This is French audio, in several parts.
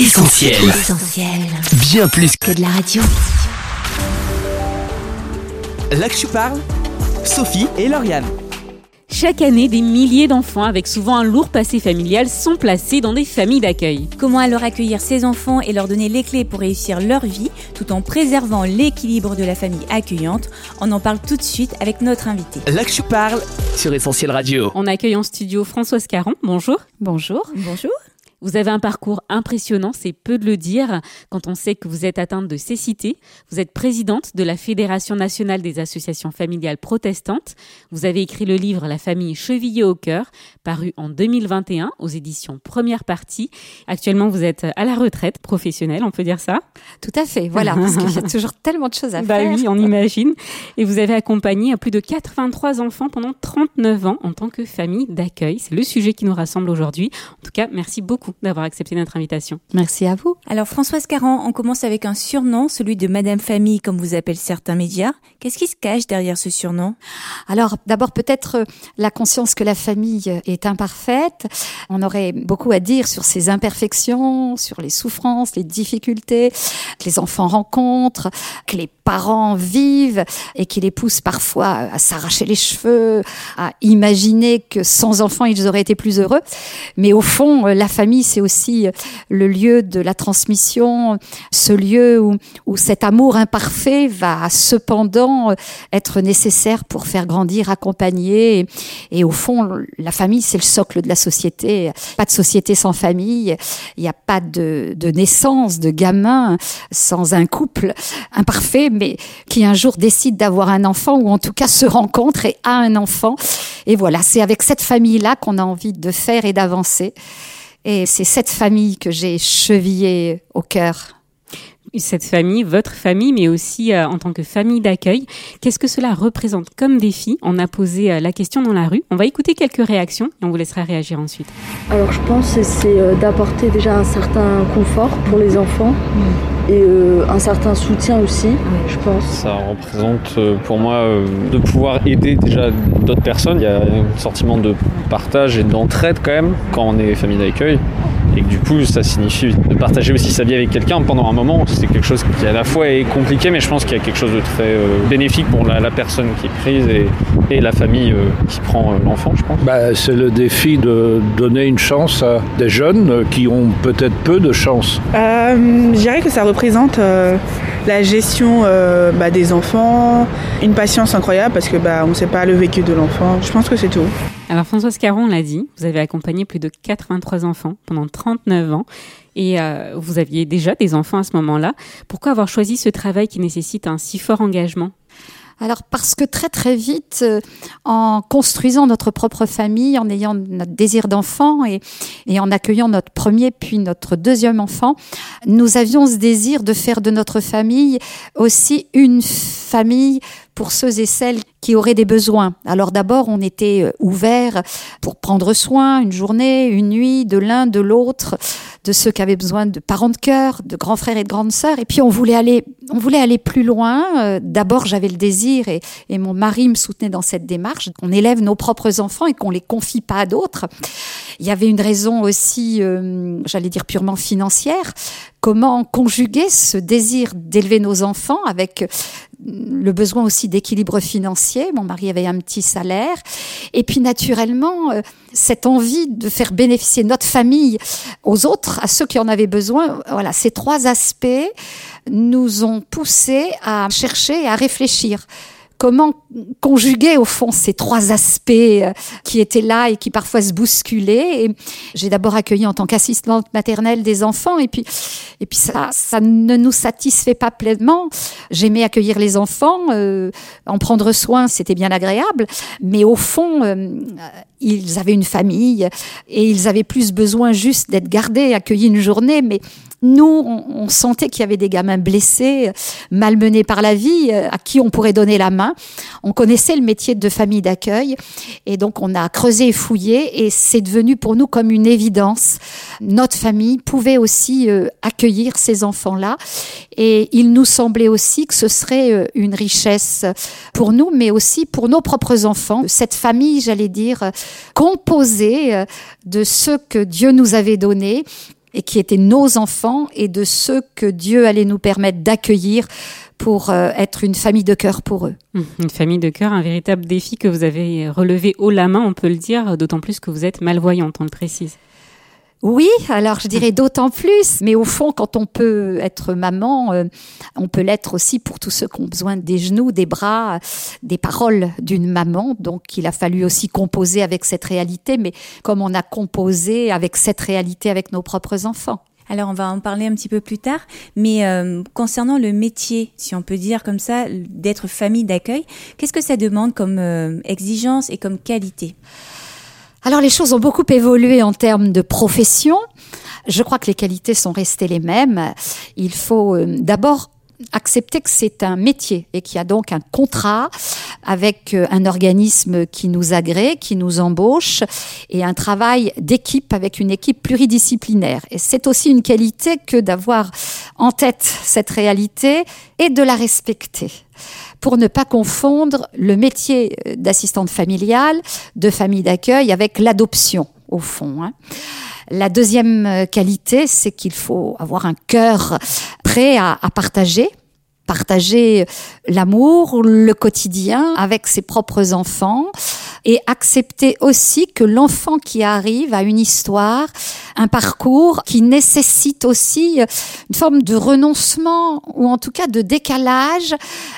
Essentiel. Essentiel. Bien plus que Que de la radio. là que je parle, Sophie et Lauriane. Chaque année, des milliers d'enfants avec souvent un lourd passé familial sont placés dans des familles d'accueil. Comment alors accueillir ces enfants et leur donner les clés pour réussir leur vie tout en préservant l'équilibre de la famille accueillante? On en parle tout de suite avec notre invité. Là que je parle sur Essentiel Radio. On accueille en studio Françoise Caron. Bonjour. Bonjour. Bonjour. Vous avez un parcours impressionnant, c'est peu de le dire, quand on sait que vous êtes atteinte de cécité. Vous êtes présidente de la Fédération nationale des associations familiales protestantes. Vous avez écrit le livre La famille chevillée au cœur, paru en 2021 aux éditions Première Partie. Actuellement, vous êtes à la retraite professionnelle, on peut dire ça Tout à fait, voilà, parce qu'il y a toujours tellement de choses à Bah faire. oui, on imagine. Et vous avez accompagné plus de 83 enfants pendant 39 ans en tant que famille d'accueil. C'est le sujet qui nous rassemble aujourd'hui. En tout cas, merci beaucoup d'avoir accepté notre invitation. Merci à vous. Alors Françoise Caron, on commence avec un surnom, celui de Madame Famille, comme vous appellent certains médias. Qu'est-ce qui se cache derrière ce surnom? Alors, d'abord, peut-être euh, la conscience que la famille est imparfaite. On aurait beaucoup à dire sur ses imperfections, sur les souffrances, les difficultés que les enfants rencontrent, que les parents vivent et qui les poussent parfois à s'arracher les cheveux, à imaginer que sans enfants, ils auraient été plus heureux. Mais au fond, euh, la famille, c'est aussi euh, le lieu de la transmission, ce lieu où, où cet amour imparfait va cependant euh, être nécessaire pour faire grandir, accompagner. Et, au fond, la famille, c'est le socle de la société. Pas de société sans famille. Il n'y a pas de, de naissance de gamin sans un couple imparfait, mais qui un jour décide d'avoir un enfant ou en tout cas se rencontre et a un enfant. Et voilà, c'est avec cette famille-là qu'on a envie de faire et d'avancer. Et c'est cette famille que j'ai chevillée au cœur. Cette famille, votre famille, mais aussi euh, en tant que famille d'accueil, qu'est-ce que cela représente comme défi On a posé euh, la question dans la rue. On va écouter quelques réactions et on vous laissera réagir ensuite. Alors je pense que c'est euh, d'apporter déjà un certain confort pour les enfants et euh, un certain soutien aussi, je pense. Ça représente euh, pour moi euh, de pouvoir aider déjà d'autres personnes. Il y a un sentiment de partage et d'entraide quand même quand on est famille d'accueil. Et que du coup, ça signifie de partager aussi sa vie avec quelqu'un pendant un moment. C'est quelque chose qui à la fois est compliqué, mais je pense qu'il y a quelque chose de très euh, bénéfique pour la, la personne qui est prise et, et la famille euh, qui prend euh, l'enfant, je pense. Bah, c'est le défi de donner une chance à des jeunes qui ont peut-être peu de chance. Euh, je dirais que ça représente euh, la gestion euh, bah, des enfants, une patience incroyable parce que bah, on ne sait pas le vécu de l'enfant. Je pense que c'est tout. Alors Françoise Caron l'a dit, vous avez accompagné plus de 83 enfants pendant 39 ans et euh, vous aviez déjà des enfants à ce moment-là. Pourquoi avoir choisi ce travail qui nécessite un si fort engagement? Alors parce que très très vite, euh, en construisant notre propre famille, en ayant notre désir d'enfant et, et en accueillant notre premier puis notre deuxième enfant, nous avions ce désir de faire de notre famille aussi une famille pour ceux et celles qui auraient des besoins. Alors d'abord, on était euh, ouvert pour prendre soin une journée, une nuit de l'un, de l'autre, de ceux qui avaient besoin de parents de cœur, de grands frères et de grandes sœurs. Et puis on voulait aller, on voulait aller plus loin. Euh, D'abord, j'avais le désir et, et mon mari me soutenait dans cette démarche qu'on élève nos propres enfants et qu'on les confie pas à d'autres. Il y avait une raison aussi, euh, j'allais dire purement financière. Comment conjuguer ce désir d'élever nos enfants avec euh, le besoin aussi d'équilibre financier? Mon mari avait un petit salaire. Et puis naturellement, cette envie de faire bénéficier notre famille aux autres, à ceux qui en avaient besoin, voilà, ces trois aspects nous ont poussés à chercher et à réfléchir. Comment conjuguer au fond ces trois aspects euh, qui étaient là et qui parfois se bousculaient. J'ai d'abord accueilli en tant qu'assistante maternelle des enfants et puis et puis ça, ça ne nous satisfait pas pleinement. J'aimais accueillir les enfants, euh, en prendre soin, c'était bien agréable, mais au fond, euh, ils avaient une famille et ils avaient plus besoin juste d'être gardés, accueillis une journée, mais nous, on, sentait qu'il y avait des gamins blessés, malmenés par la vie, euh, à qui on pourrait donner la main. On connaissait le métier de famille d'accueil et donc on a creusé et fouillé et c'est devenu pour nous comme une évidence. Notre famille pouvait aussi euh, accueillir ces enfants-là et il nous semblait aussi que ce serait euh, une richesse pour nous, mais aussi pour nos propres enfants. Cette famille, j'allais dire, composée de ce que Dieu nous avait donné et qui étaient nos enfants et de ceux que Dieu allait nous permettre d'accueillir pour euh, être une famille de cœur pour eux. Hum, une famille de cœur, un véritable défi que vous avez relevé haut la main, on peut le dire, d'autant plus que vous êtes malvoyante, on le précise. Oui, alors je dirais d'autant plus, mais au fond, quand on peut être maman, euh, on peut l'être aussi pour tous ceux qui ont besoin des genoux, des bras, des paroles d'une maman. Donc il a fallu aussi composer avec cette réalité, mais comme on a composé avec cette réalité avec nos propres enfants. Alors on va en parler un petit peu plus tard, mais euh, concernant le métier, si on peut dire comme ça, d'être famille d'accueil, qu'est-ce que ça demande comme euh, exigence et comme qualité? Alors les choses ont beaucoup évolué en termes de profession. Je crois que les qualités sont restées les mêmes. Il faut euh, d'abord accepter que c'est un métier et qu'il y a donc un contrat avec euh, un organisme qui nous agrée, qui nous embauche et un travail d'équipe avec une équipe pluridisciplinaire. Et c'est aussi une qualité que d'avoir en tête cette réalité et de la respecter pour ne pas confondre le métier d'assistante familiale, de famille d'accueil avec l'adoption, au fond. Hein. La deuxième qualité, c'est qu'il faut avoir un cœur prêt à, à partager partager l'amour, le quotidien avec ses propres enfants et accepter aussi que l'enfant qui arrive a une histoire, un parcours qui nécessite aussi une forme de renoncement ou en tout cas de décalage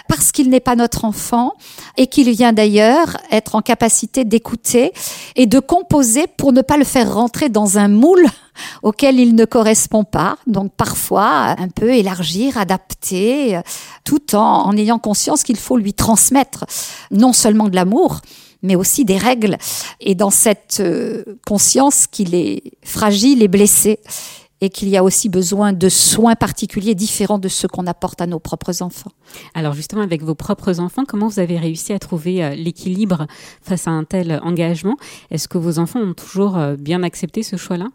parce qu'il n'est pas notre enfant et qu'il vient d'ailleurs être en capacité d'écouter et de composer pour ne pas le faire rentrer dans un moule auquel il ne correspond pas. Donc parfois, un peu élargir, adapter, tout en, en ayant conscience qu'il faut lui transmettre non seulement de l'amour, mais aussi des règles. Et dans cette euh, conscience qu'il est fragile et blessé et qu'il y a aussi besoin de soins particuliers différents de ceux qu'on apporte à nos propres enfants. Alors justement, avec vos propres enfants, comment vous avez réussi à trouver euh, l'équilibre face à un tel engagement? Est-ce que vos enfants ont toujours euh, bien accepté ce choix-là?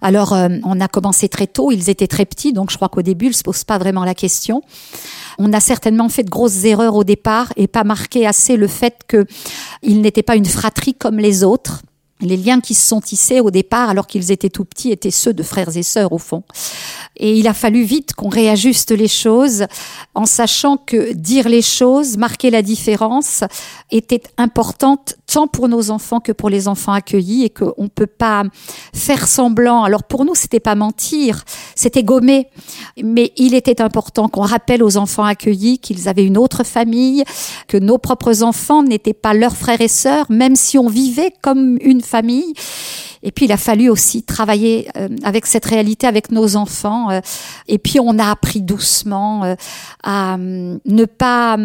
Alors, euh, on a commencé très tôt, ils étaient très petits, donc je crois qu'au début, ils ne se posent pas vraiment la question. On a certainement fait de grosses erreurs au départ et pas marqué assez le fait qu'ils n'étaient pas une fratrie comme les autres. Les liens qui se sont tissés au départ, alors qu'ils étaient tout petits, étaient ceux de frères et sœurs au fond. Et il a fallu vite qu'on réajuste les choses en sachant que dire les choses, marquer la différence, était importante tant pour nos enfants que pour les enfants accueillis et qu'on ne peut pas faire semblant. Alors pour nous, c'était pas mentir, c'était gommer. Mais il était important qu'on rappelle aux enfants accueillis qu'ils avaient une autre famille, que nos propres enfants n'étaient pas leurs frères et sœurs, même si on vivait comme une famille. Et puis il a fallu aussi travailler euh, avec cette réalité avec nos enfants. euh, et puis on a appris doucement euh, à hum, ne pas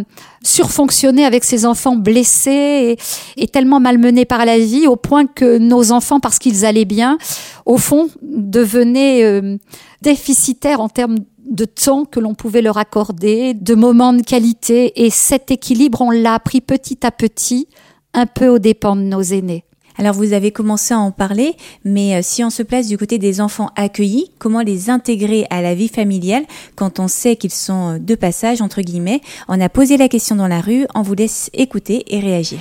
surfonctionner avec ces enfants blessés et, tellement malmenés par la vie au point que nos enfants, parce qu'ils allaient bien, au fond, devenaient euh, déficitaires en termes de temps que l'on pouvait leur accorder, de moments de qualité. Et cet équilibre, on l'a appris petit à petit, un peu aux dépens de nos aînés. Alors vous avez commencé à en parler, mais euh, si on se place du côté des enfants accueillis, comment les intégrer à la vie familiale quand on sait qu'ils sont euh, de passage, entre guillemets? On a posé la question dans la rue, on vous laisse écouter et réagir.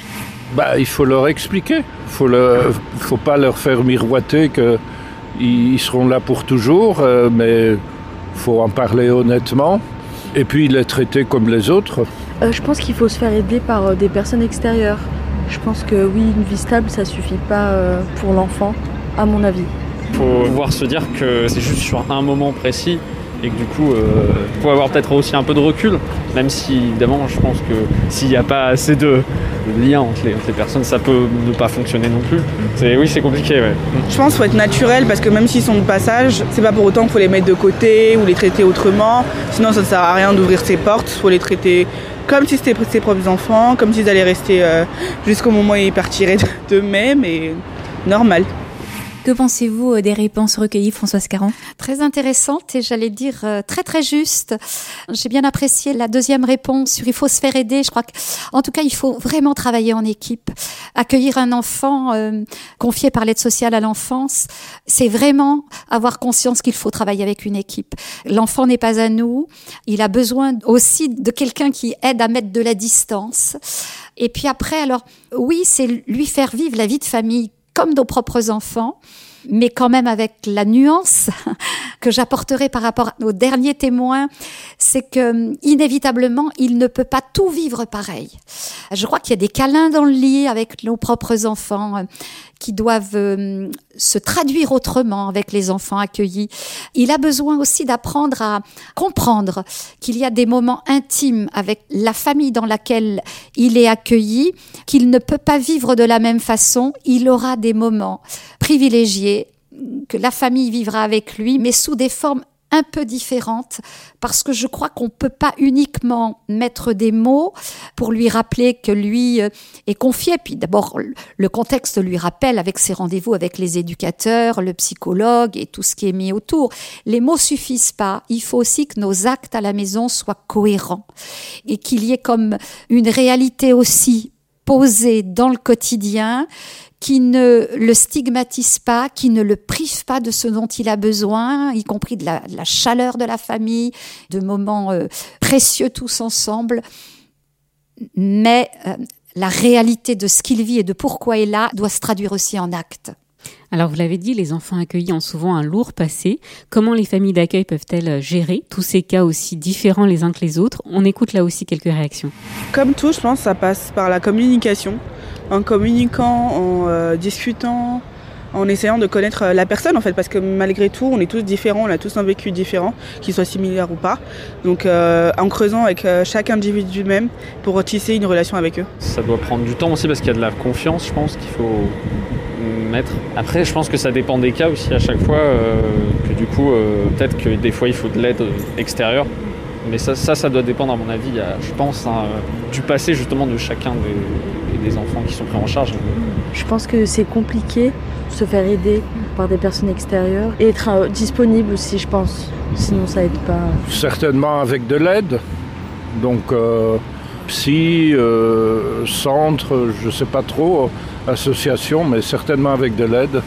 Bah, il faut leur expliquer. Il faut, le, faut pas leur faire miroiter que ils seront là pour toujours, euh, mais faut en parler honnêtement. Et puis les traiter comme les autres. Euh, je pense qu'il faut se faire aider par des personnes extérieures. Je pense que oui, une vie stable, ça suffit pas euh, pour l'enfant, à mon avis. faut pouvoir se dire que c'est juste sur un moment précis et que du coup, euh, faut avoir peut-être aussi un peu de recul, même si évidemment, je pense que s'il n'y a pas assez de, de lien entre les, entre les personnes, ça peut ne pas fonctionner non plus. C'est, oui, c'est compliqué, ouais. Je pense qu'il faut être naturel parce que même s'ils sont de passage, c'est pas pour autant qu'il faut les mettre de côté ou les traiter autrement. Sinon, ça ne sert à rien d'ouvrir ses portes. Il faut les traiter comme si c'était ses propres enfants, comme s'ils allaient rester euh, jusqu'au moment où ils partiraient d'eux-mêmes et normal. Que pensez-vous euh, des réponses recueillies, Françoise Caron? Très intéressante et j'allais dire euh, très très juste. J'ai bien apprécié la deuxième réponse sur il faut se faire aider. Je crois que, en tout cas, il faut vraiment travailler en équipe. Accueillir un enfant euh, confié par l'aide sociale à l'enfance, c'est vraiment avoir conscience qu'il faut travailler avec une équipe. L'enfant n'est pas à nous. Il a besoin aussi de quelqu'un qui aide à mettre de la distance. Et puis après, alors, oui, c'est lui faire vivre la vie de famille comme nos propres enfants, mais quand même avec la nuance que j'apporterai par rapport au dernier témoin, c'est que inévitablement, il ne peut pas tout vivre pareil. Je crois qu'il y a des câlins dans le lit avec nos propres enfants qui doivent euh, se traduire autrement avec les enfants accueillis. Il a besoin aussi d'apprendre à comprendre qu'il y a des moments intimes avec la famille dans laquelle il est accueilli, qu'il ne peut pas vivre de la même façon. Il aura des moments privilégiés que la famille vivra avec lui, mais sous des formes un peu différentes parce que je crois qu'on peut pas uniquement mettre des mots pour lui rappeler que lui euh, est confié. Puis d'abord, le contexte lui rappelle avec ses rendez-vous avec les éducateurs, le psychologue et tout ce qui est mis autour. Les mots suffisent pas. Il faut aussi que nos actes à la maison soient cohérents et qu'il y ait comme une réalité aussi posée dans le quotidien qui ne le stigmatise pas, qui ne le prive pas de ce dont il a besoin, y compris de la, chaleur de la famille, de moments euh, précieux tous ensemble. Mais euh, la réalité de ce qu'il vit et de pourquoi il est là doit se traduire aussi en actes. Alors vous l'avez dit, les enfants accueillis ont souvent un lourd passé. Comment les familles d'accueil peuvent-elles gérer tous ces cas aussi différents les uns que les autres? On écoute là aussi quelques réactions. Comme tout, je pense, ça passe par la communication en communiquant, en euh, discutant, en essayant de connaître euh, la personne en fait parce que malgré tout on est tous différents, on a tous un vécu différent, qu'il soit similaire ou pas. Donc euh, en creusant avec chaque individu même pour tisser une relation avec eux. Ça doit prendre du temps aussi parce qu'il y a de la confiance je pense qu'il faut mettre. Après je pense que ça dépend des cas aussi à chaque fois que du coup peut-être que des fois il faut de l'aide extérieure. Mais ça, ça, ça, doit dépendre à mon avis, je pense, hein, du passé justement de chacun des, des enfants qui sont pris en charge. Je pense que c'est compliqué de se faire aider par des personnes extérieures et être euh, disponible aussi, je pense. Sinon, ça aide pas. Certainement avec de l'aide. Donc, euh, psy, euh, centre, je sais pas trop, association, mais certainement avec de l'aide.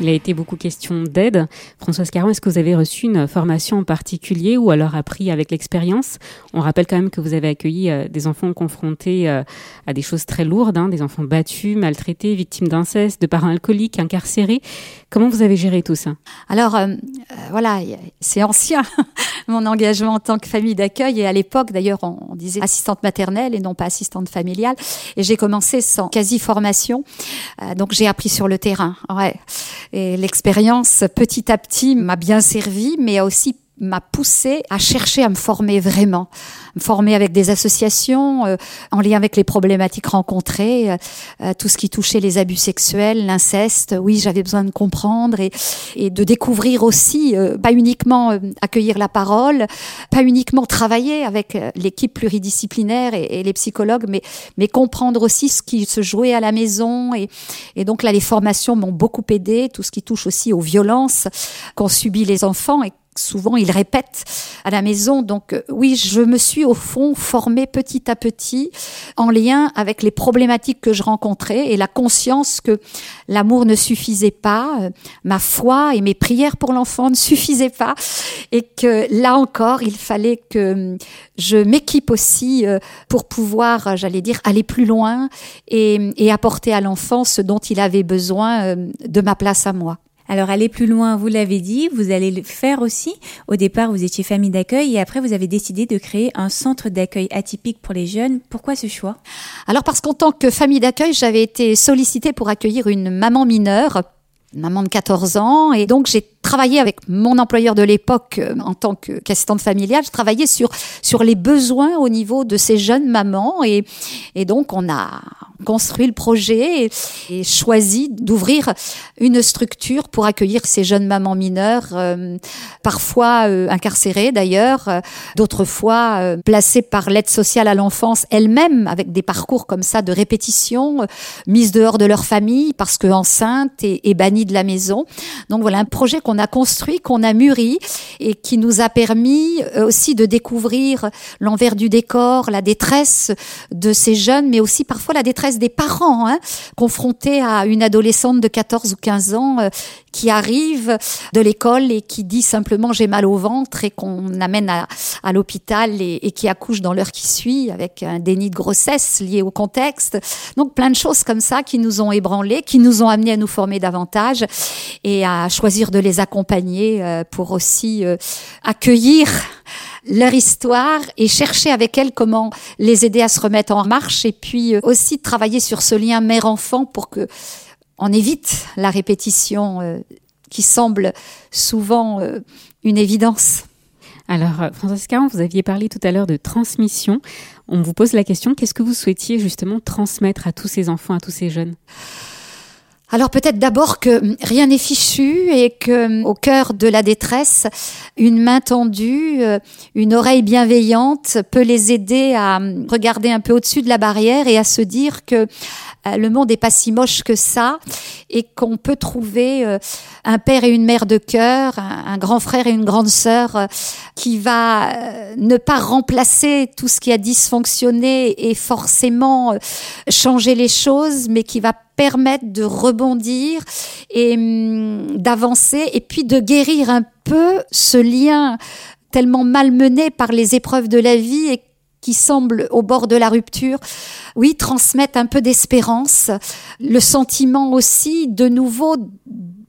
Il a été beaucoup question d'aide. Françoise Caron, est-ce que vous avez reçu une formation en particulier ou alors appris avec l'expérience? On rappelle quand même que vous avez accueilli euh, des enfants confrontés euh, à des choses très lourdes, hein, des enfants battus, maltraités, victimes d'inceste, de parents alcooliques, incarcérés. Comment vous avez géré tout ça? Alors, euh, voilà, c'est ancien, mon engagement en tant que famille d'accueil. Et à l'époque, d'ailleurs, on, disait assistante maternelle et non pas assistante familiale. Et j'ai commencé sans quasi formation. donc, j'ai appris sur le terrain. Ouais. Et l'expérience, petit à petit, m'a bien servi, mais a aussi m'a poussé à chercher à me former vraiment, me former avec des associations euh, en lien avec les problématiques rencontrées, euh, euh, tout ce qui touchait les abus sexuels, l'inceste. Oui, j'avais besoin de comprendre et, et de découvrir aussi, pas uniquement accueillir la parole, pas uniquement travailler avec l'équipe pluridisciplinaire et, et, les psychologues, mais, mais comprendre aussi ce qui se jouait à la maison. Et, et donc là, les formations m'ont beaucoup aidé, tout ce qui touche aussi aux violences qu'ont subi les enfants et souvent ils répètent à la maison. Donc euh, oui, je me suis au fond formée petit à petit en lien avec les problématiques que je rencontrais et la conscience que l'amour ne suffisait pas, euh, ma foi et mes prières pour l'enfant ne suffisaient pas et que là encore, il fallait que je m'équipe aussi euh, pour pouvoir, j'allais dire, aller plus loin et, et apporter à l'enfant ce dont il avait besoin de ma place à moi. Alors aller plus loin, vous l'avez dit, vous allez le faire aussi. Au départ, vous étiez famille d'accueil et après, vous avez décidé de créer un centre d'accueil atypique pour les jeunes. Pourquoi ce choix? Alors parce qu'en tant que famille d'accueil, j'avais été sollicitée pour accueillir une maman mineure maman de 14 ans et donc j'ai travaillé avec mon employeur de l'époque euh, en tant qu'assistante familiale, je travaillais sur sur les besoins au niveau de ces jeunes mamans et et donc on a construit le projet et, choisi d'ouvrir une structure pour accueillir ces jeunes mamans mineures, euh, parfois euh, incarcérées d'ailleurs, d'autres fois placées par l'aide sociale à l'enfance elle-même avec des parcours comme ça de répétition, mises dehors de leur famille parce que enceintes et, et bannies de la maison. Donc voilà un projet qu'on a construit, qu'on a mûri et qui nous a permis euh, aussi de découvrir l'envers du décor, la détresse de ces jeunes, mais aussi parfois la détresse des parents, hein, confrontés à une adolescente de 14 ou 15 ans euh, qui arrive de l'école et qui dit simplement j'ai mal au ventre et qu'on amène à, à l'hôpital et, et, qui accouche dans l'heure qui suit avec un déni de grossesse lié au contexte. Donc plein de choses comme ça qui nous ont ébranlés, qui nous ont amenés à nous former davantage et à choisir de les accompagner euh, pour aussi euh, accueillir leur histoire et chercher avec elles comment les aider à se remettre en marche et puis euh, aussi travailler sur ce lien mère-enfant pour que on évite la répétition qui semble souvent une évidence. Alors, Françoise Caron, vous aviez parlé tout à l'heure de transmission. On vous pose la question, qu'est-ce que vous souhaitiez justement transmettre à tous ces enfants, à tous ces jeunes? Alors peut-être d'abord que rien n'est fichu et que au cœur de la détresse, une main tendue, euh, une oreille bienveillante peut les aider à regarder un peu au-dessus de la barrière et à se dire que euh, le monde n'est pas si moche que ça et qu'on peut trouver euh, un père et une mère de cœur, un grand frère et une grande sœur qui va ne pas remplacer tout ce qui a dysfonctionné et forcément changer les choses, mais qui va permettre de rebondir et hum, d'avancer et puis de guérir un peu ce lien tellement malmené par les épreuves de la vie et qui semble au bord de la rupture, oui, transmettre un peu d'espérance, le sentiment aussi de nouveau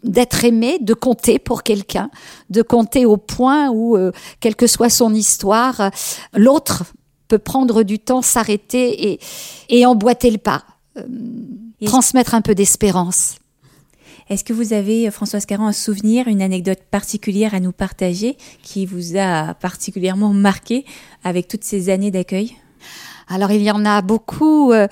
d'être aimé, de compter pour quelqu'un, de compter au point où, euh, quelle que soit son histoire, l'autre peut prendre du temps, s'arrêter et, emboîter le pas. Euh, transmettre un peu d'espérance. Est-ce que vous avez, euh, Françoise Caron, un souvenir, une anecdote particulière à nous partager qui vous a particulièrement marqué avec toutes ces années d'accueil? Alors il y en a beaucoup, euh,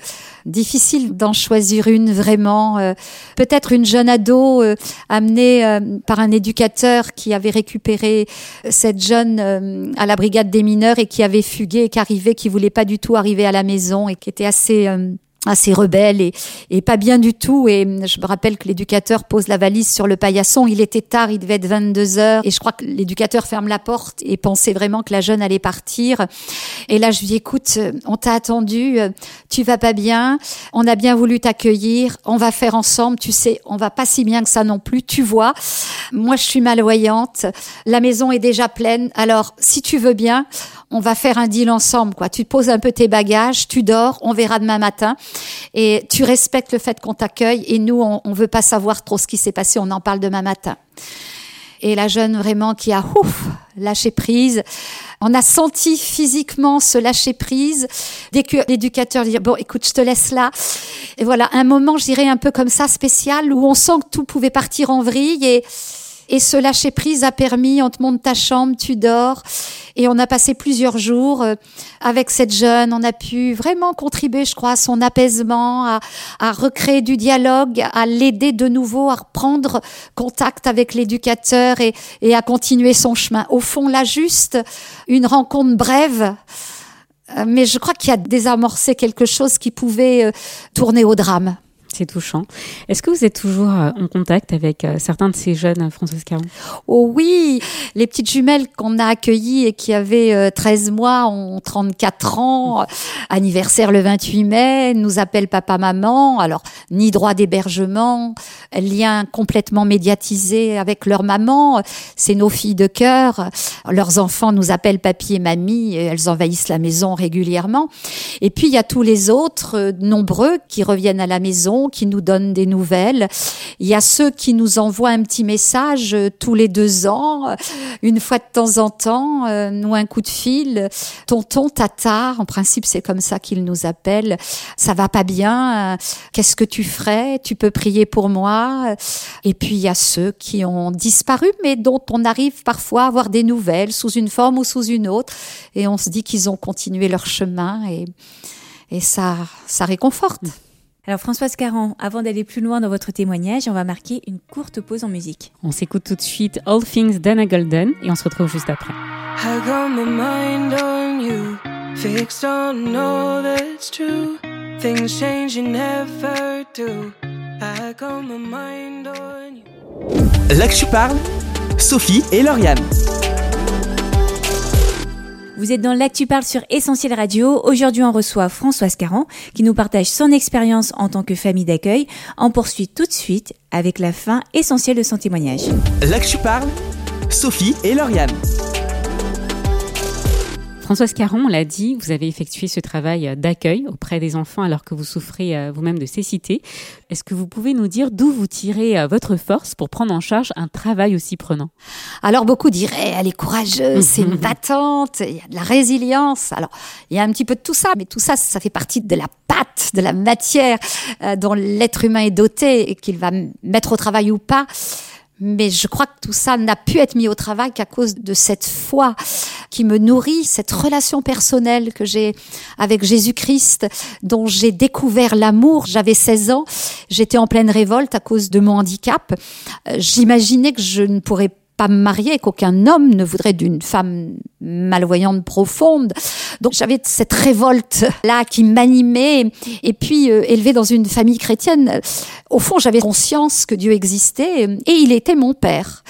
difficile d'en choisir une vraiment. Euh, Peut-être une jeune ado euh, amenée euh, par un éducateur qui avait récupéré cette jeune à la brigade des mineurs et qui avait fugué et qui arrivait, qui voulait pas du tout arriver à la maison et qui était assez assez rebelle et, et pas bien du tout. Et je me rappelle que l'éducateur pose la valise sur le paillasson. Il était tard, il devait être 22 heures. Et je crois que l'éducateur ferme la porte et pensait vraiment que la jeune allait partir. Et là, je lui dis, écoute, on t'a attendu, tu vas pas bien, on a bien voulu t'accueillir, on va faire ensemble, tu sais, on va pas si bien que ça non plus, tu vois. Moi, je suis malvoyante, la maison est déjà pleine, alors si tu veux bien, on va faire un deal ensemble, quoi. Tu poses un peu tes bagages, tu dors, on verra demain matin. Et tu respectes le fait qu'on t'accueille. Et nous, on, on veut pas savoir trop ce qui s'est passé. On en parle demain matin. Et la jeune vraiment qui a ouf, lâché prise. On a senti physiquement ce lâcher prise dès que l'éducateur dit bon écoute je te laisse là. Et voilà un moment je dirais un peu comme ça spécial où on sent que tout pouvait partir en vrille et et ce lâcher prise a permis, on te monte ta chambre, tu dors. Et on a passé plusieurs jours euh, avec cette jeune. On a pu vraiment contribuer, je crois, à son apaisement, à, à recréer du dialogue, à l'aider de nouveau à reprendre contact avec l'éducateur et, et à continuer son chemin. Au fond, là, juste une rencontre brève euh, mais je crois qu'il a désamorcé quelque chose qui pouvait euh, tourner au drame. C'est touchant. Est-ce que vous êtes toujours euh, en contact avec euh, certains de ces jeunes, euh, Françoise Caron Oh oui, les petites jumelles qu'on a accueillies et qui avaient 13 mois ont 34 ans, anniversaire le 28 mai, nous appellent papa-maman, alors ni droit d'hébergement, lien complètement médiatisé avec leur maman, c'est nos filles de cœur, leurs enfants nous appellent papy et mamie, elles envahissent la maison régulièrement. Et puis il y a tous les autres, nombreux, qui reviennent à la maison qui nous donnent des nouvelles. Il y a ceux qui nous envoient un petit message euh, tous les deux ans, euh, une fois de temps en temps, euh, ou un coup de fil. Tonton, tata, en principe c'est comme ça qu'ils nous appellent. Ça va pas bien. Qu'est-ce que tu ferais? Tu peux prier pour moi? Et puis il y a ceux qui ont disparu, mais dont on arrive parfois à avoir des nouvelles sous une forme ou sous une autre, et on se dit qu'ils ont continué leur chemin et et ça ça réconforte. Alors Françoise Caron, avant d'aller plus loin dans votre témoignage, on va marquer une courte pause en musique. On s'écoute tout de suite All Things Dana Golden et on se retrouve juste après. I got my mind on you, fixed on all that's true. Things change you never do. I got my mind on you. Là que je parle, Sophie et Lauriane. Vous êtes dans l'Actu Parle sur Essentiel Radio. Aujourd'hui, on reçoit Françoise Caron qui nous partage son expérience en tant que famille d'accueil. On poursuit tout de suite avec la fin essentielle de son témoignage. L'Actu Parle, Sophie et Lauriane. Françoise Caron, on l'a dit, vous avez effectué ce travail d'accueil auprès des enfants alors que vous souffrez euh, vous-même de cécité. Est-ce que vous pouvez nous dire d'où vous tirez euh, votre force pour prendre en charge un travail aussi prenant? Alors beaucoup diraient, elle est courageuse, c'est une battante, il y a de la résilience. Alors il y a un petit peu de tout ça, mais tout ça, ça fait partie de la pâte, de la matière euh, dont l'être humain est doté et qu'il va mettre au travail ou pas. Mais je crois que tout ça n'a pu être mis au travail qu'à cause de cette foi qui me nourrit, cette relation personnelle que j'ai avec Jésus-Christ, dont j'ai découvert l'amour. J'avais 16 ans, j'étais en pleine révolte à cause de mon handicap. Euh, j'imaginais que je ne pourrais pas me marier, qu'aucun homme ne voudrait d'une femme malvoyante profonde. Donc j'avais cette révolte là qui m'animait. Et puis euh, élevée dans une famille chrétienne, au fond j'avais conscience que Dieu existait et il était mon père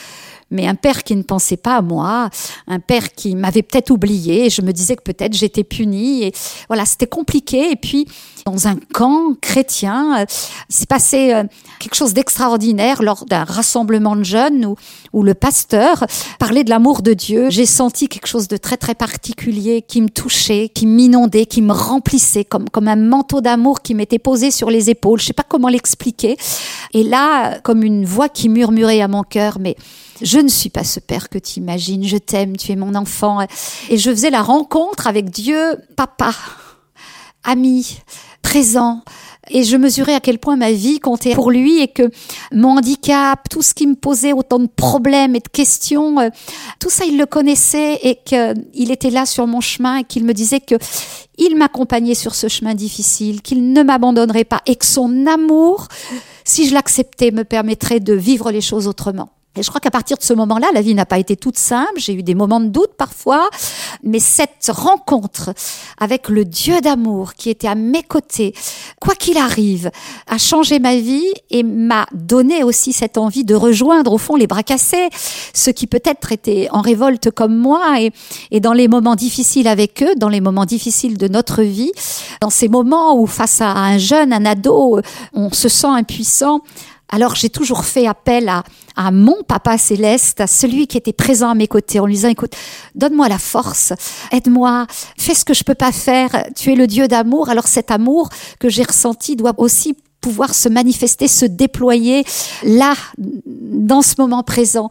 mais un père qui ne pensait pas à moi, un père qui m'avait peut-être oublié. Je me disais que peut-être j'étais punie. Et voilà, c'était compliqué. Et puis, dans un camp chrétien, euh, il s'est passé euh, quelque chose d'extraordinaire lors d'un rassemblement de jeunes où, le pasteur parlait de l'amour de Dieu. J'ai senti quelque chose de très très particulier qui me touchait, qui m'inondait, qui me remplissait comme comme un manteau d'amour qui m'était posé sur les épaules. Je sais pas comment l'expliquer. Et là, comme une voix qui murmurait à mon cœur, mais je ne suis pas ce père que tu imagines, je t'aime, tu es mon enfant. Et je faisais la rencontre avec Dieu, papa, ami, présent. Et je mesurais à quel point ma vie comptait pour lui et que mon handicap, tout ce qui me posait autant de problèmes et de questions, euh, tout ça il le connaissait et qu'il était là sur mon chemin et qu'il me disait que il m'accompagnait sur ce chemin difficile, qu'il ne m'abandonnerait pas et que son amour, si je l'acceptais, me permettrait de vivre les choses autrement. Et je crois qu'à partir de ce moment-là, la vie n'a pas été toute simple. J'ai eu des moments de doute parfois, mais cette rencontre avec le Dieu d'amour qui était à mes côtés, quoi qu'il arrive, a changé ma vie et m'a donné aussi cette envie de rejoindre au fond les bras cassés, ceux qui peut-être étaient en révolte comme moi et, et dans les moments difficiles avec eux, dans les moments difficiles de notre vie, dans ces moments où face à un jeune, un ado, on se sent impuissant, alors j'ai toujours fait appel à, à, mon papa céleste, à celui qui était présent à mes côtés, en lui disant, écoute, donne-moi la force, aide-moi, fais ce que je peux pas faire, tu es le Dieu d'amour, alors cet amour que j'ai ressenti doit aussi pouvoir se manifester, se déployer là, dans ce moment présent.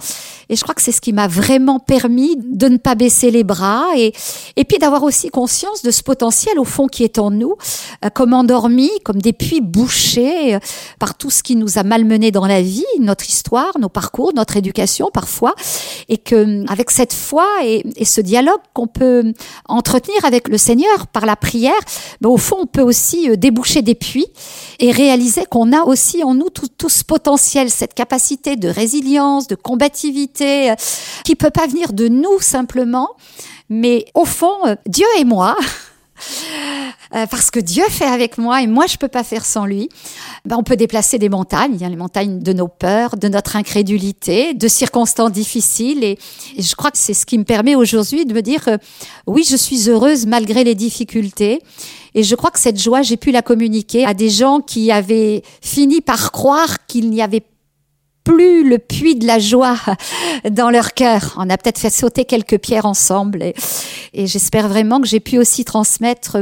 Et je crois que c'est ce qui m'a vraiment permis de ne pas baisser les bras et, et puis d'avoir aussi conscience de ce potentiel au fond qui est en nous, euh, comme endormi, comme des puits bouchés euh, par tout ce qui nous a malmenés dans la vie, notre histoire, nos parcours, notre éducation parfois, et que avec cette foi et, et ce dialogue qu'on peut entretenir avec le Seigneur par la prière, ben, au fond on peut aussi euh, déboucher des puits et réaliser qu'on a aussi en nous tout, ce potentiel, cette capacité de résilience, de combativité, euh, qui peut pas venir de nous simplement, mais au fond, euh, Dieu et moi. Euh, parce que Dieu fait avec moi et moi je peux pas faire sans lui. Ben, on peut déplacer des montagnes, a les montagnes de nos peurs, de notre incrédulité, de circonstances difficiles et, je crois que c'est ce qui me permet aujourd'hui de me dire oui, je suis heureuse malgré les difficultés et je crois que cette joie, j'ai pu la communiquer à des gens qui avaient fini par croire qu'il n'y avait plus le puits de la joie dans leur cœur. On a peut-être fait sauter quelques pierres ensemble et, j'espère vraiment que j'ai pu aussi transmettre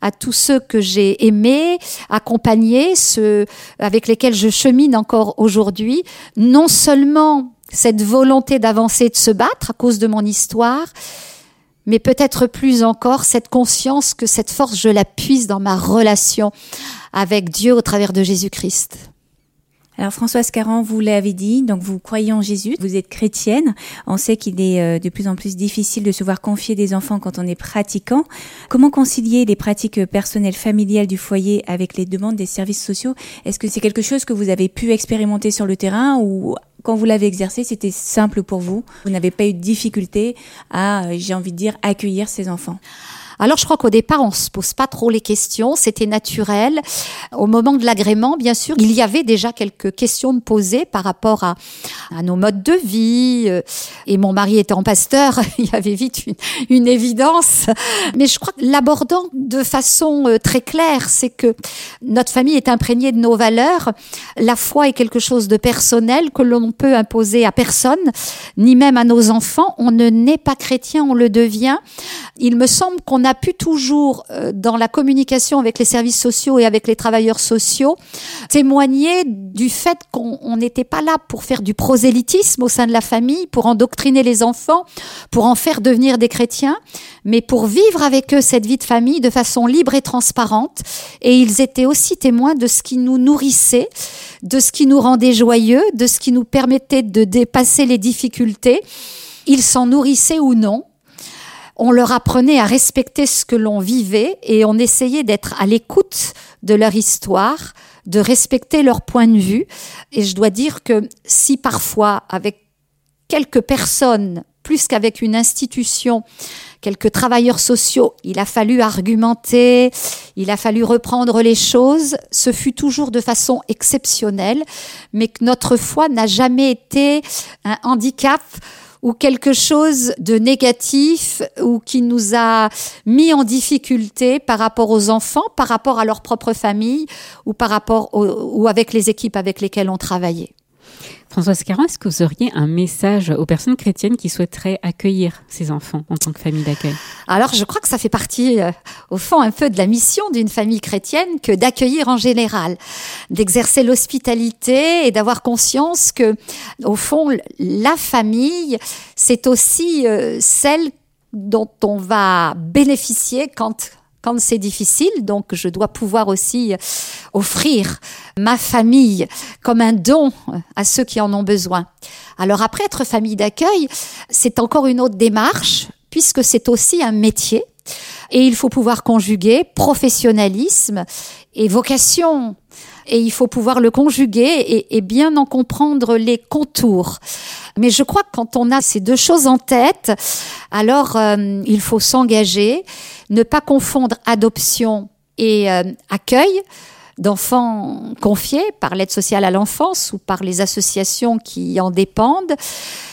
à tous ceux que j'ai aimés, accompagnés, ceux avec lesquels je chemine encore aujourd'hui, non seulement cette volonté d'avancer, de se battre à cause de mon histoire, mais peut-être plus encore cette conscience que cette force, je la puise dans ma relation avec Dieu au travers de Jésus-Christ. Alors Françoise Caron, vous l'avez dit, donc vous croyez en Jésus, vous êtes chrétienne. On sait qu'il est euh, de plus en plus difficile de se voir confier des enfants quand on est pratiquant. Comment concilier les pratiques personnelles familiales du foyer avec les demandes des services sociaux? Est-ce que c'est quelque chose que vous avez pu expérimenter sur le terrain ou quand vous l'avez exercé, c'était simple pour vous? Vous n'avez pas eu de difficulté à, euh, j'ai envie de dire, accueillir ces enfants? Alors je crois qu'au départ, on se pose pas trop les questions, c'était naturel. Au moment de l'agrément, bien sûr, il y avait déjà quelques questions de poser par rapport à, nos modes de vie. euh, Et mon mari étant pasteur, il y avait vite une, une évidence. Mais je crois que l'abordant de façon euh, très claire, c'est que notre famille est imprégnée de nos valeurs. La foi est quelque chose de personnel que l'on peut imposer à personne, ni même à nos enfants. On ne naît pas chrétien, on le devient. Il me semble qu'on a pu toujours, euh, dans la communication avec les services sociaux et avec les travailleurs sociaux, témoigner du fait qu'on on n'était pas là pour faire du prosélytisme au sein de la famille, pour endoctriner les enfants, pour en faire devenir des chrétiens, mais pour vivre avec eux cette vie de famille de façon libre et transparente. Et ils étaient aussi témoins de ce qui nous nourrissait, de ce qui nous rendait joyeux, de ce qui nous permettait de dépasser les difficultés. Ils s'en nourrissaient ou non. On leur apprenait à respecter ce que l'on vivait et on essayait d'être à l'écoute de leur histoire, de respecter leur point de vue. Et je dois dire que si parfois, avec quelques personnes, plus qu'avec une institution, quelques travailleurs sociaux, il a fallu argumenter, il a fallu reprendre les choses, ce fut toujours de façon exceptionnelle, mais que notre foi n'a jamais été un handicap ou quelque chose de négatif ou qui nous a mis en difficulté par rapport aux enfants, par rapport à leur propre famille ou par rapport ou avec les équipes avec lesquelles on travaillait. Françoise Caron, est-ce que vous auriez un message aux personnes chrétiennes qui souhaiteraient accueillir ces enfants en tant que famille d'accueil? Alors, je crois que ça fait partie, euh, au fond, un peu de la mission d'une famille chrétienne que d'accueillir en général, d'exercer l'hospitalité et d'avoir conscience que, au fond, la famille, c'est aussi euh, celle dont on va bénéficier quand c'est difficile, donc je dois pouvoir aussi offrir ma famille comme un don à ceux qui en ont besoin. Alors après, être famille d'accueil, c'est encore une autre démarche, puisque c'est aussi un métier. Et il faut pouvoir conjuguer professionnalisme et vocation. Et il faut pouvoir le conjuguer et, bien en comprendre les contours. Mais je crois que quand on a ces deux choses en tête, alors euh, il faut s'engager, ne pas confondre adoption et euh, accueil d'enfants confiés par l'aide sociale à l'enfance ou par les associations qui en dépendent.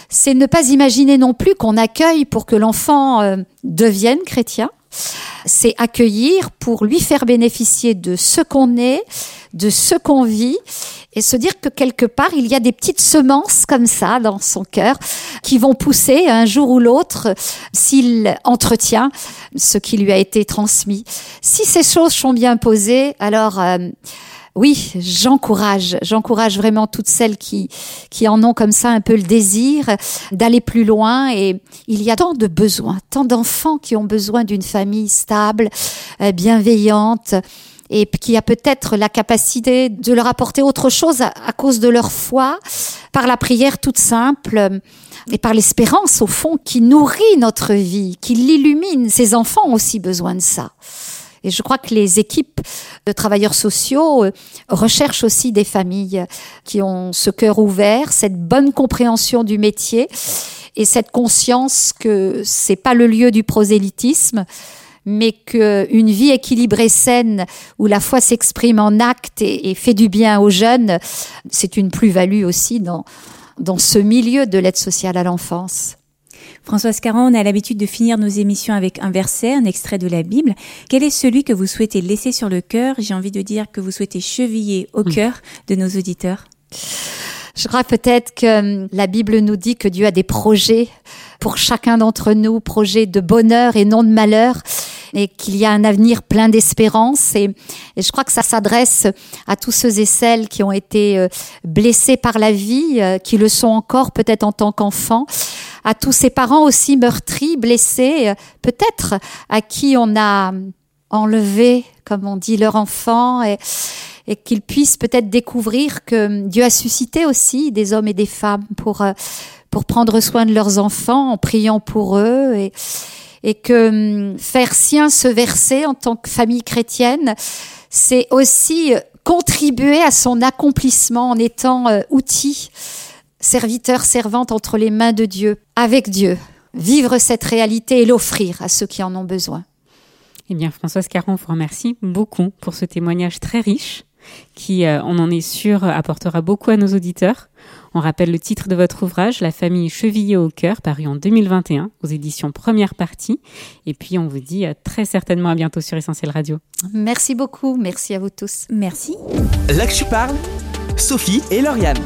C'est ne pas imaginer non plus qu'on accueille pour que l'enfant euh, devienne chrétien. C'est accueillir pour lui faire bénéficier de ce qu'on est, de ce qu'on vit et se dire que quelque part, il y a des petites semences comme ça dans son cœur qui vont pousser un jour ou l'autre s'il entretient ce qui lui a été transmis. Si ces choses sont bien posées, alors euh, oui, j'encourage, j'encourage vraiment toutes celles qui qui en ont comme ça un peu le désir d'aller plus loin et il y a tant de besoins, tant d'enfants qui ont besoin d'une famille stable, euh, bienveillante et qui a peut-être la capacité de leur apporter autre chose à, à cause de leur foi, par la prière toute simple euh, et par l'espérance au fond qui nourrit notre vie, qui l'illumine. Ces enfants ont aussi besoin de ça. Et je crois que les équipes de travailleurs sociaux euh, recherchent aussi des familles qui ont ce cœur ouvert, cette bonne compréhension du métier et cette conscience que c'est pas le lieu du prosélytisme, mais qu'une vie équilibrée saine où la foi s'exprime en actes et, et fait du bien aux jeunes, c'est une plus-value aussi dans, dans ce milieu de l'aide sociale à l'enfance. Françoise Caron, on a l'habitude de finir nos émissions avec un verset, un extrait de la Bible. Quel est celui que vous souhaitez laisser sur le cœur? J'ai envie de dire que vous souhaitez cheviller au cœur de nos auditeurs. Je crois peut-être que hum, la Bible nous dit que Dieu a des projets pour chacun d'entre nous, projets de bonheur et non de malheur, et qu'il y a un avenir plein d'espérance. Et, et je crois que ça s'adresse à tous ceux et celles qui ont été euh, blessés par la vie, euh, qui le sont encore peut-être en tant qu'enfants, à tous ces parents aussi meurtris, blessés, euh, peut-être à qui on a enlevé, comme on dit, leur enfant. Et, et qu'ils puissent peut-être découvrir que Dieu a suscité aussi des hommes et des femmes pour euh, pour prendre soin de leurs enfants en priant pour eux et et que hum, faire sien ce verset en tant que famille chrétienne, c'est aussi contribuer à son accomplissement en étant euh, outil, serviteur, servante entre les mains de Dieu, avec Dieu, vivre cette réalité et l'offrir à ceux qui en ont besoin. Eh bien, Françoise Caron vous remercie beaucoup pour ce témoignage très riche qui, euh, on en est sûr, apportera beaucoup à nos auditeurs. On rappelle le titre de votre ouvrage, La famille chevillée au cœur, paru en 2021 aux éditions Première Partie. Et puis, on vous dit euh, très certainement à bientôt sur Essentiel Radio. Merci beaucoup. Merci à vous tous. Merci. Là que tu parles, Sophie et Lauriane.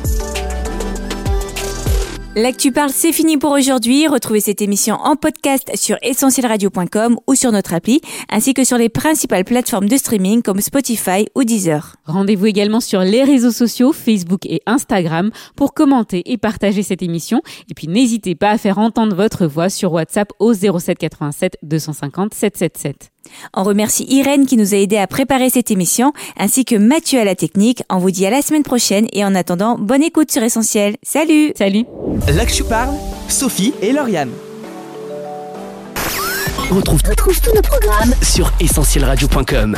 L'actu parle, c'est fini pour aujourd'hui. Retrouvez cette émission en podcast sur essentielradio.com ou sur notre appli, ainsi que sur les principales plateformes de streaming comme Spotify ou Deezer. Rendez-vous également sur les réseaux sociaux, Facebook et Instagram, pour commenter et partager cette émission. Et puis n'hésitez pas à faire entendre votre voix sur WhatsApp au 07 87 250 777. On remercie Irène qui nous a aidé à préparer cette émission, ainsi que Mathieu à la technique. On vous dit à la semaine prochaine et en attendant, bonne écoute sur Essentiel. Salut Salut Là que tu parles, Sophie et Lauriane. On retrouve tous nos programmes sur essentielradio.com.